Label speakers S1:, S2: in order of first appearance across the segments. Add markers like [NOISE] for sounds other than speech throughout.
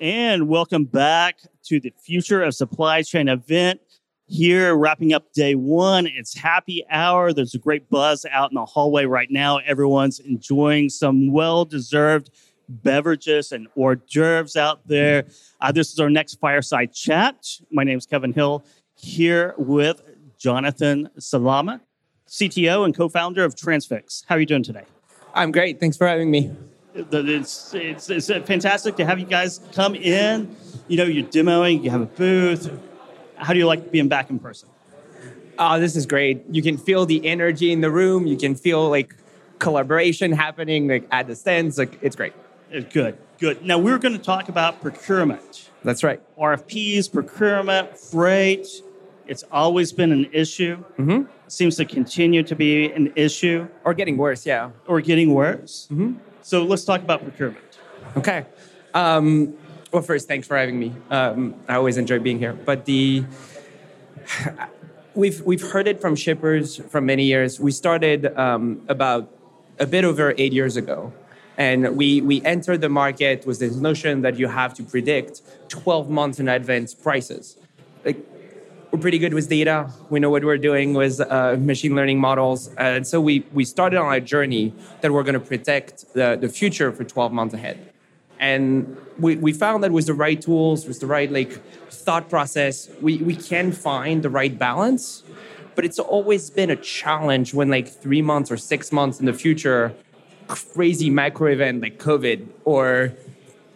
S1: And welcome back to the Future of Supply Chain event. Here, wrapping up day one. It's happy hour. There's a great buzz out in the hallway right now. Everyone's enjoying some well deserved beverages and hors d'oeuvres out there. Uh, this is our next fireside chat. My name is Kevin Hill, here with Jonathan Salama, CTO and co founder of Transfix. How are you doing today?
S2: I'm great. Thanks for having me.
S1: It's, it's, it's uh, fantastic to have you guys come in. You know, you're demoing, you have a booth. How do you like being back in person?
S2: Oh, this is great. You can feel the energy in the room. You can feel like collaboration happening like at the stands. Like it's great.
S1: It's good, good. Now we're going to talk about procurement.
S2: That's right.
S1: RFPs, procurement, freight. It's always been an issue.
S2: Mm-hmm.
S1: Seems to continue to be an issue.
S2: Or getting worse, yeah.
S1: Or getting worse.
S2: Mm-hmm.
S1: So let's talk about procurement.
S2: Okay. Um, well, first, thanks for having me. Um, I always enjoy being here. But the [SIGHS] we've we've heard it from shippers for many years. We started um, about a bit over eight years ago, and we we entered the market with this notion that you have to predict 12 months in advance prices. Like we're pretty good with data. We know what we're doing with uh, machine learning models. And so we, we started on a journey that we're going to protect the, the future for 12 months ahead. And we, we found that with the right tools, with the right like thought process, we, we can find the right balance. But it's always been a challenge when like three months or six months in the future, crazy macro event like COVID or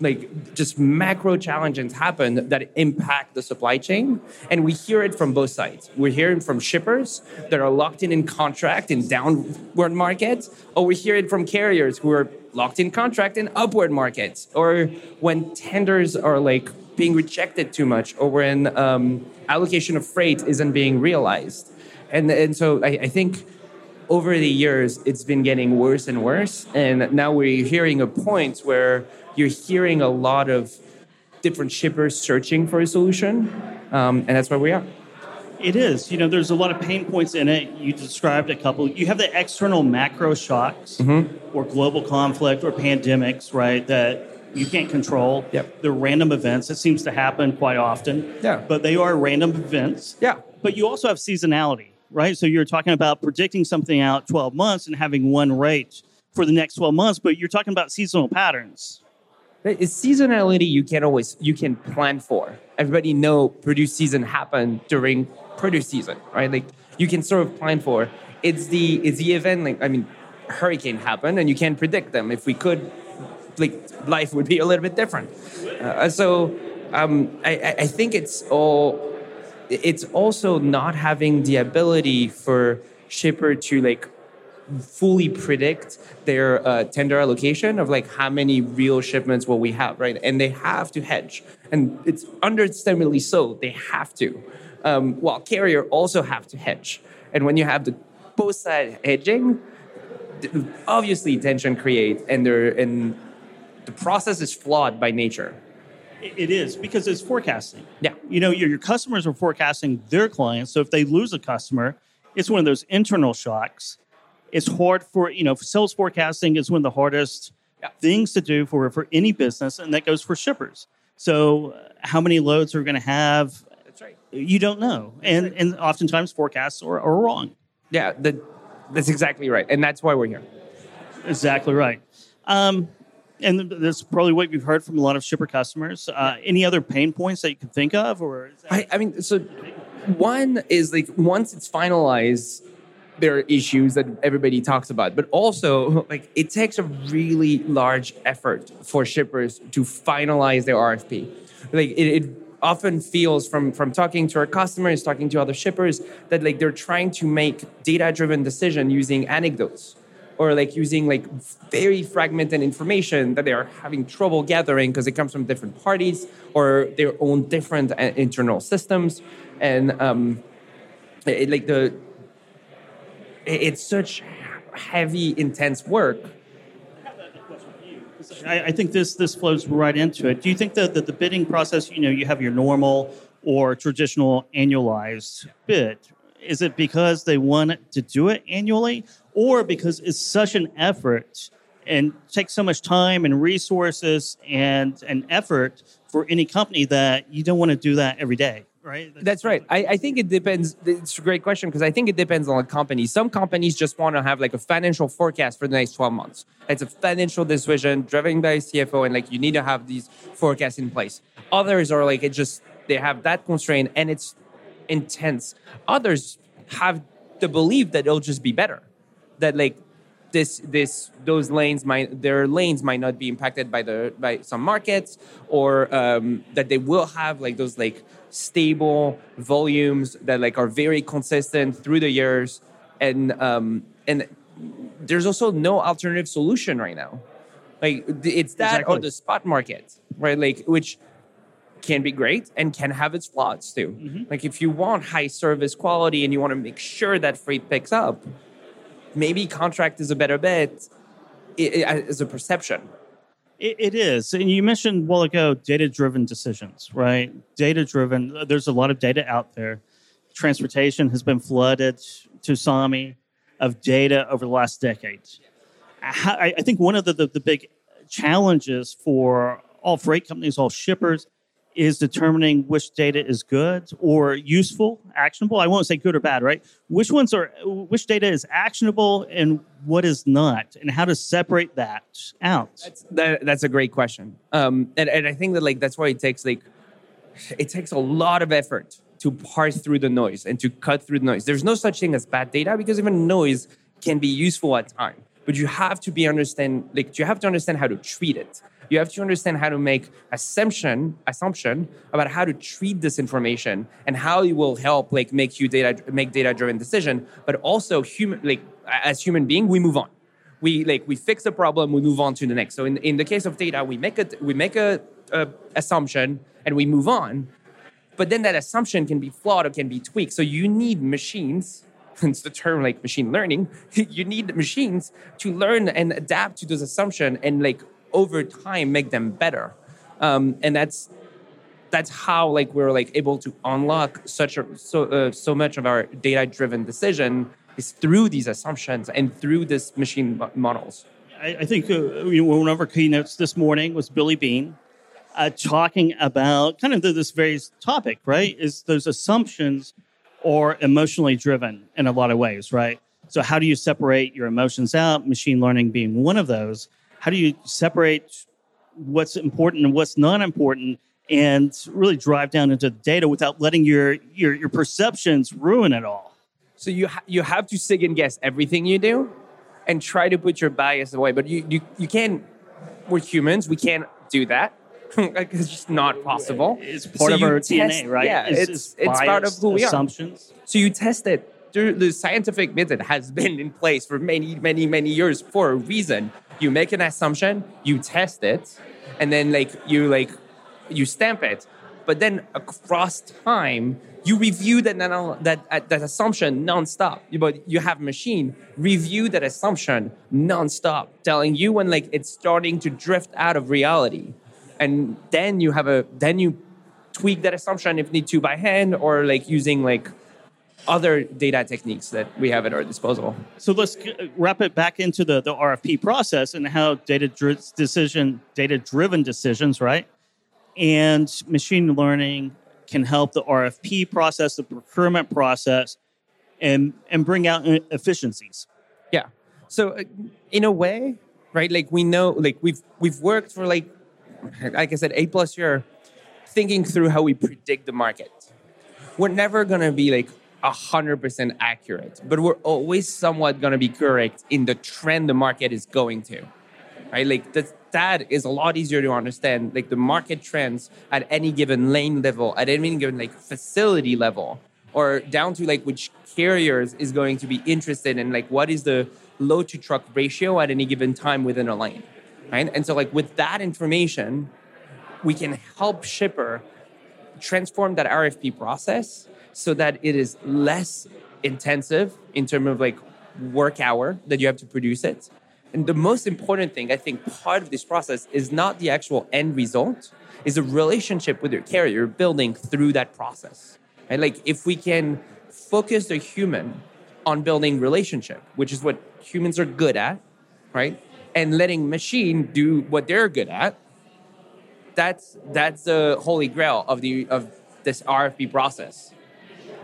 S2: like just macro challenges happen that impact the supply chain. And we hear it from both sides. We're hearing from shippers that are locked in in contract in downward markets or we hear it from carriers who are locked in contract in upward markets or when tenders are like being rejected too much or when um, allocation of freight isn't being realized. And, and so I, I think over the years it's been getting worse and worse. And now we're hearing a point where you're hearing a lot of different shippers searching for a solution, um, and that's where we are.
S1: It is. You know, there's a lot of pain points in it. You described a couple. You have the external macro shocks
S2: mm-hmm.
S1: or global conflict or pandemics, right? That you can't control.
S2: Yep.
S1: The random events. It seems to happen quite often.
S2: Yeah.
S1: But they are random events.
S2: Yeah.
S1: But you also have seasonality, right? So you're talking about predicting something out 12 months and having one rate for the next 12 months, but you're talking about seasonal patterns.
S2: It's seasonality you can always you can plan for. Everybody know produce season happen during produce season, right? Like you can sort of plan for. It's the it's the event like I mean, hurricane happen and you can't predict them. If we could, like life would be a little bit different. Uh, so um, I, I think it's all. It's also not having the ability for shipper to like fully predict their uh, tender allocation of like how many real shipments will we have, right? And they have to hedge, and it's understandably so. They have to, um, while carrier also have to hedge. And when you have the both side hedging, obviously tension create, and there and the process is flawed by nature.
S1: It is because it's forecasting.
S2: Yeah.
S1: You know, your, your customers are forecasting their clients. So if they lose a customer, it's one of those internal shocks it's hard for you know sales forecasting is one of the hardest
S2: yeah.
S1: things to do for for any business and that goes for shippers. So uh, how many loads are going to have
S2: that's right.
S1: you don't know.
S2: That's
S1: and
S2: right.
S1: and oftentimes forecasts are, are wrong.
S2: Yeah the, that's exactly right and that's why we're here.
S1: Exactly right. Um, and that's probably what you've heard from a lot of shipper customers. Uh, any other pain points that you can think of, or
S2: I, I mean, so one is like once it's finalized, there are issues that everybody talks about. But also [LAUGHS] like it takes a really large effort for shippers to finalize their rfp like it, it often feels from from talking to our customers talking to other shippers that like they're trying to make data driven decision using anecdotes or like using like very fragmented information that they are having trouble gathering because it comes from different parties or their own different uh, internal systems. And um, it, like the it's such heavy, intense work.
S1: I, I think this this flows right into it. Do you think that the, the bidding process, you know, you have your normal or traditional annualized bid? Is it because they want to do it annually, or because it's such an effort and takes so much time and resources and an effort for any company that you don't want to do that every day right?
S2: That's right. I, I think it depends. It's a great question because i think it depends on the company. Some companies just want to have like a financial forecast for the next 12 months. It's a financial decision driven by cfo and like you need to have these forecasts in place. Others are like it just they have that constraint and it's intense. Others have the belief that it'll just be better that like this this those lanes might their lanes might not be impacted by the by some markets or um, that they will have like those like stable volumes that like are very consistent through the years and um, and there's also no alternative solution right now like it's that exactly. or the spot market right like which can be great and can have its flaws too mm-hmm. like if you want high service quality and you want to make sure that freight picks up maybe contract is a better bet as a perception.
S1: It, it is. And you mentioned a while ago oh, data driven decisions, right? Data driven, uh, there's a lot of data out there. Transportation has been flooded to Sami of data over the last decade. I, I think one of the, the, the big challenges for all freight companies, all shippers, is determining which data is good or useful, actionable. I won't say good or bad, right? Which ones are which data is actionable and what is not, and how to separate that out.
S2: That's that, that's a great question, um, and and I think that like that's why it takes like it takes a lot of effort to parse through the noise and to cut through the noise. There's no such thing as bad data because even noise can be useful at times, but you have to be understand like you have to understand how to treat it you have to understand how to make assumption assumption about how to treat this information and how it will help like make you data make data driven decision but also human like as human being we move on. We like we fix a problem we move on to the next. So in, in the case of data we make a we make a, a assumption and we move on but then that assumption can be flawed or can be tweaked. So you need machines [LAUGHS] hence the term like machine learning [LAUGHS] you need machines to learn and adapt to those assumptions and like over time make them better. Um, and that's that's how like we're like able to unlock such a so uh, so much of our data driven decision is through these assumptions and through this machine models.
S1: I, I think uh, one of our keynotes this morning was Billy Beane uh, talking about kind of this very topic right? Is those assumptions are emotionally driven in a lot of ways right? So how do you separate your emotions out machine learning being one of those how do you separate what's important and what's not important and really drive down into the data without letting your your, your perceptions ruin it all?
S2: So you ha- you have to second guess everything you do and try to put your bias away but you you, you can't we're humans we can't do that. [LAUGHS] It's just not possible.
S1: It's part so of our test, dna right?
S2: Yeah it's, it's, it's part of who we
S1: are. assumptions.
S2: So you test it the scientific method has been in place for many many many years for a reason you make an assumption, you test it, and then like you like you stamp it. But then across time, you review that that uh, that assumption nonstop. But you have a machine review that assumption nonstop, telling you when like it's starting to drift out of reality, and then you have a then you tweak that assumption if need to by hand or like using like other data techniques that we have at our disposal.
S1: So let's wrap it back into the, the RFP process and how data decision, data driven decisions, right? And machine learning can help the RFP process, the procurement process, and and bring out efficiencies.
S2: Yeah. So uh, in a way, right? Like we know, like we've we've worked for like, like I said, eight plus year, thinking through how we predict the market. We're never gonna be like 100% accurate, but we're always somewhat going to be correct in the trend the market is going to. Right? Like that, that is a lot easier to understand. Like the market trends at any given lane level, at any given like facility level, or down to like which carriers is going to be interested in like what is the load to truck ratio at any given time within a lane. Right? And so like with that information, we can help shipper transform that RFP process so that it is less intensive in terms of like work hour that you have to produce it. And the most important thing, I think, part of this process is not the actual end result, is a relationship with your carrier building through that process. And like if we can focus the human on building relationship, which is what humans are good at, right? and letting machine do what they're good at. That's that's the holy grail of the of this RFP process.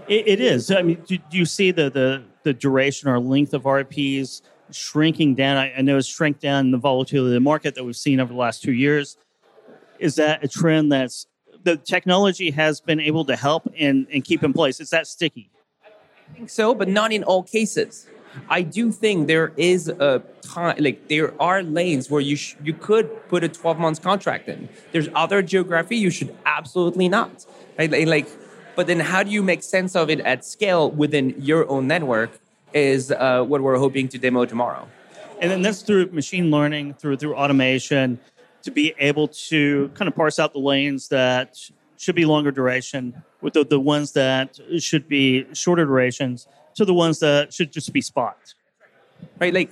S1: It, it is. I mean, do, do, you see the, the the duration or length of RFPs shrinking down? I, I know it's shrink down the volatility of the market that we've seen over the last two years. Is that a trend that's the technology has been able to help and, and keep in place? Is that sticky?
S2: I think so, but not in all cases. I do think there is a time, like there are lanes where you sh- you could put a 12 months contract in. There's other geography you should absolutely not. Right? Like, but then how do you make sense of it at scale within your own network? Is uh, what we're hoping to demo tomorrow.
S1: And then that's through machine learning, through through automation, to be able to kind of parse out the lanes that should be longer duration with the, the ones that should be shorter durations to the ones that should just be spot.
S2: Right? Like,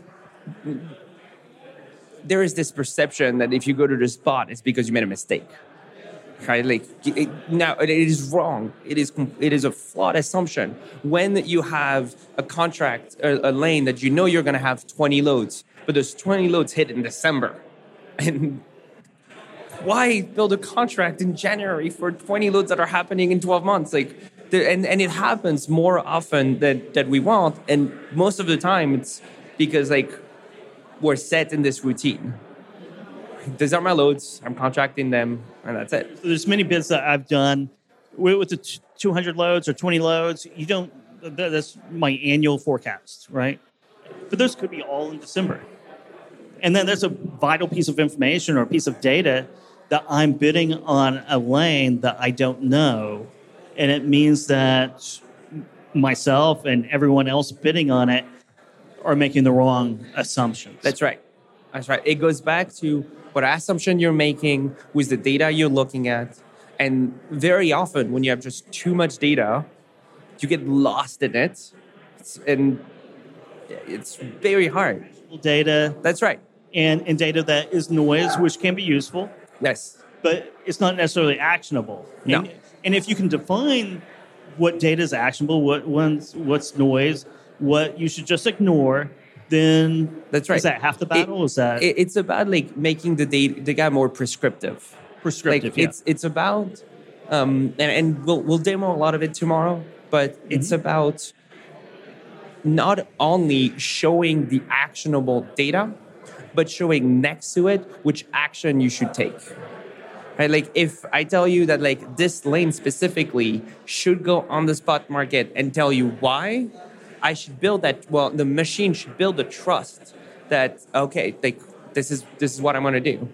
S2: there is this perception that if you go to the spot, it's because you made a mistake. Right? Like, it, now it is wrong. It is it is a flawed assumption. When you have a contract, a, a lane that you know you're going to have 20 loads, but those 20 loads hit in December, [LAUGHS] and why build a contract in January for 20 loads that are happening in 12 months? Like, and, and it happens more often than that we want. And most of the time, it's because like we're set in this routine. These are my loads. I'm contracting them, and that's it.
S1: So there's many bids that I've done with, with the 200 loads or 20 loads. You don't. That's my annual forecast, right? But those could be all in December. And then there's a vital piece of information or a piece of data that I'm bidding on a lane that I don't know and it means that myself and everyone else bidding on it are making the wrong assumptions.
S2: That's right. That's right. It goes back to what assumption you're making with the data you're looking at. And very often, when you have just too much data, you get lost in it. It's, and it's very hard.
S1: Data.
S2: That's right.
S1: And, and data that is noise, which can be useful.
S2: Yes.
S1: But it's not necessarily actionable.
S2: No.
S1: And, and if you can define what data is actionable, what one's, what's noise, what you should just ignore, then
S2: that's right.
S1: Is that half the battle?
S2: It,
S1: is that
S2: it, it's about like making the data the guy more prescriptive.
S1: Prescriptive.
S2: Like
S1: yeah.
S2: it's it's about um, and, and we'll we'll demo a lot of it tomorrow, but mm-hmm. it's about not only showing the actionable data, but showing next to it which action you should take right like if i tell you that like this lane specifically should go on the spot market and tell you why i should build that well the machine should build a trust that okay like this is this is what i'm going to do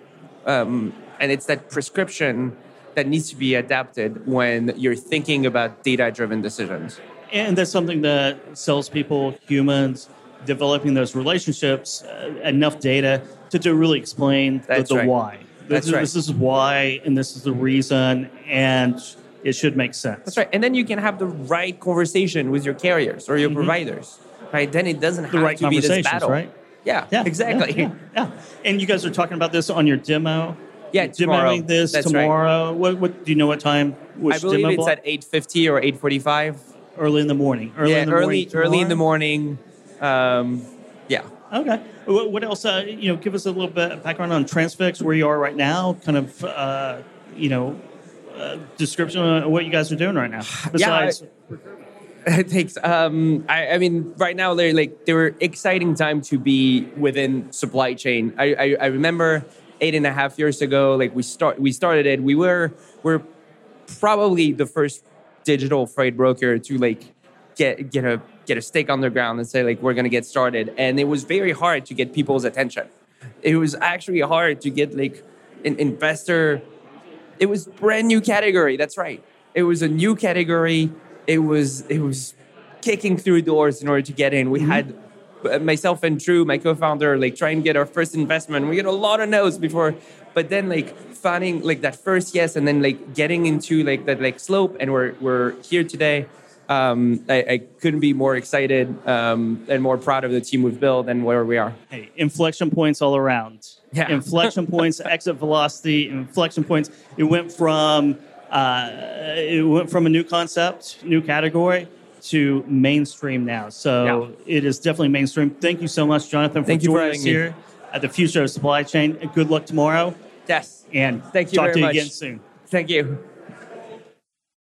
S2: um, and it's that prescription that needs to be adapted when you're thinking about data driven decisions
S1: and that's something that salespeople humans developing those relationships uh, enough data to, to really explain the, the
S2: right.
S1: why
S2: that's
S1: this,
S2: right.
S1: This is why, and this is the reason, and it should make sense.
S2: That's right. And then you can have the right conversation with your carriers or your mm-hmm. providers, right? Then it doesn't have
S1: right
S2: to be this battle.
S1: Right?
S2: Yeah, yeah, exactly.
S1: Yeah, yeah, yeah, And you guys are talking about this on your demo.
S2: Yeah, tomorrow.
S1: Demoing this
S2: That's
S1: tomorrow. Right. What, what do you know? What time? Which
S2: I believe
S1: demo
S2: it's
S1: block?
S2: at eight fifty or eight forty five.
S1: Early in the morning. Early
S2: yeah,
S1: in the
S2: early,
S1: morning.
S2: Early in the morning. Um, yeah.
S1: Okay. What else? Uh, you know, give us a little bit of background on Transfix, where you are right now. Kind of, uh, you know, uh, description of what you guys are doing right now. [SIGHS] Besides, [LAUGHS]
S2: yeah, thanks. Um, I, I, mean, right now they're like they were exciting time to be within supply chain. I, I, I remember eight and a half years ago, like we start we started it. We were we're probably the first digital freight broker to like get get a get a stake on the ground and say like we're gonna get started. And it was very hard to get people's attention. It was actually hard to get like an investor. It was brand new category. That's right. It was a new category. It was it was kicking through doors in order to get in. We mm-hmm. had uh, myself and Drew, my co-founder, like try and get our first investment. We get a lot of no's before, but then like finding like that first yes, and then like getting into like that like slope, and we're we're here today um, I, I, couldn't be more excited um, and more proud of the team we've built and where we are.
S1: Hey, inflection points all around.
S2: Yeah. [LAUGHS]
S1: Inflection points, exit velocity, inflection points. It went from uh, it went from a new concept, new category to mainstream now. So yeah. it is definitely mainstream. Thank you so much, Jonathan, for
S2: Thank
S1: joining us here. at the Future of Supply Chain. Good luck tomorrow.
S2: Yes.
S1: And
S2: Thank you
S1: talk to you
S2: much.
S1: again soon.
S2: Thank you.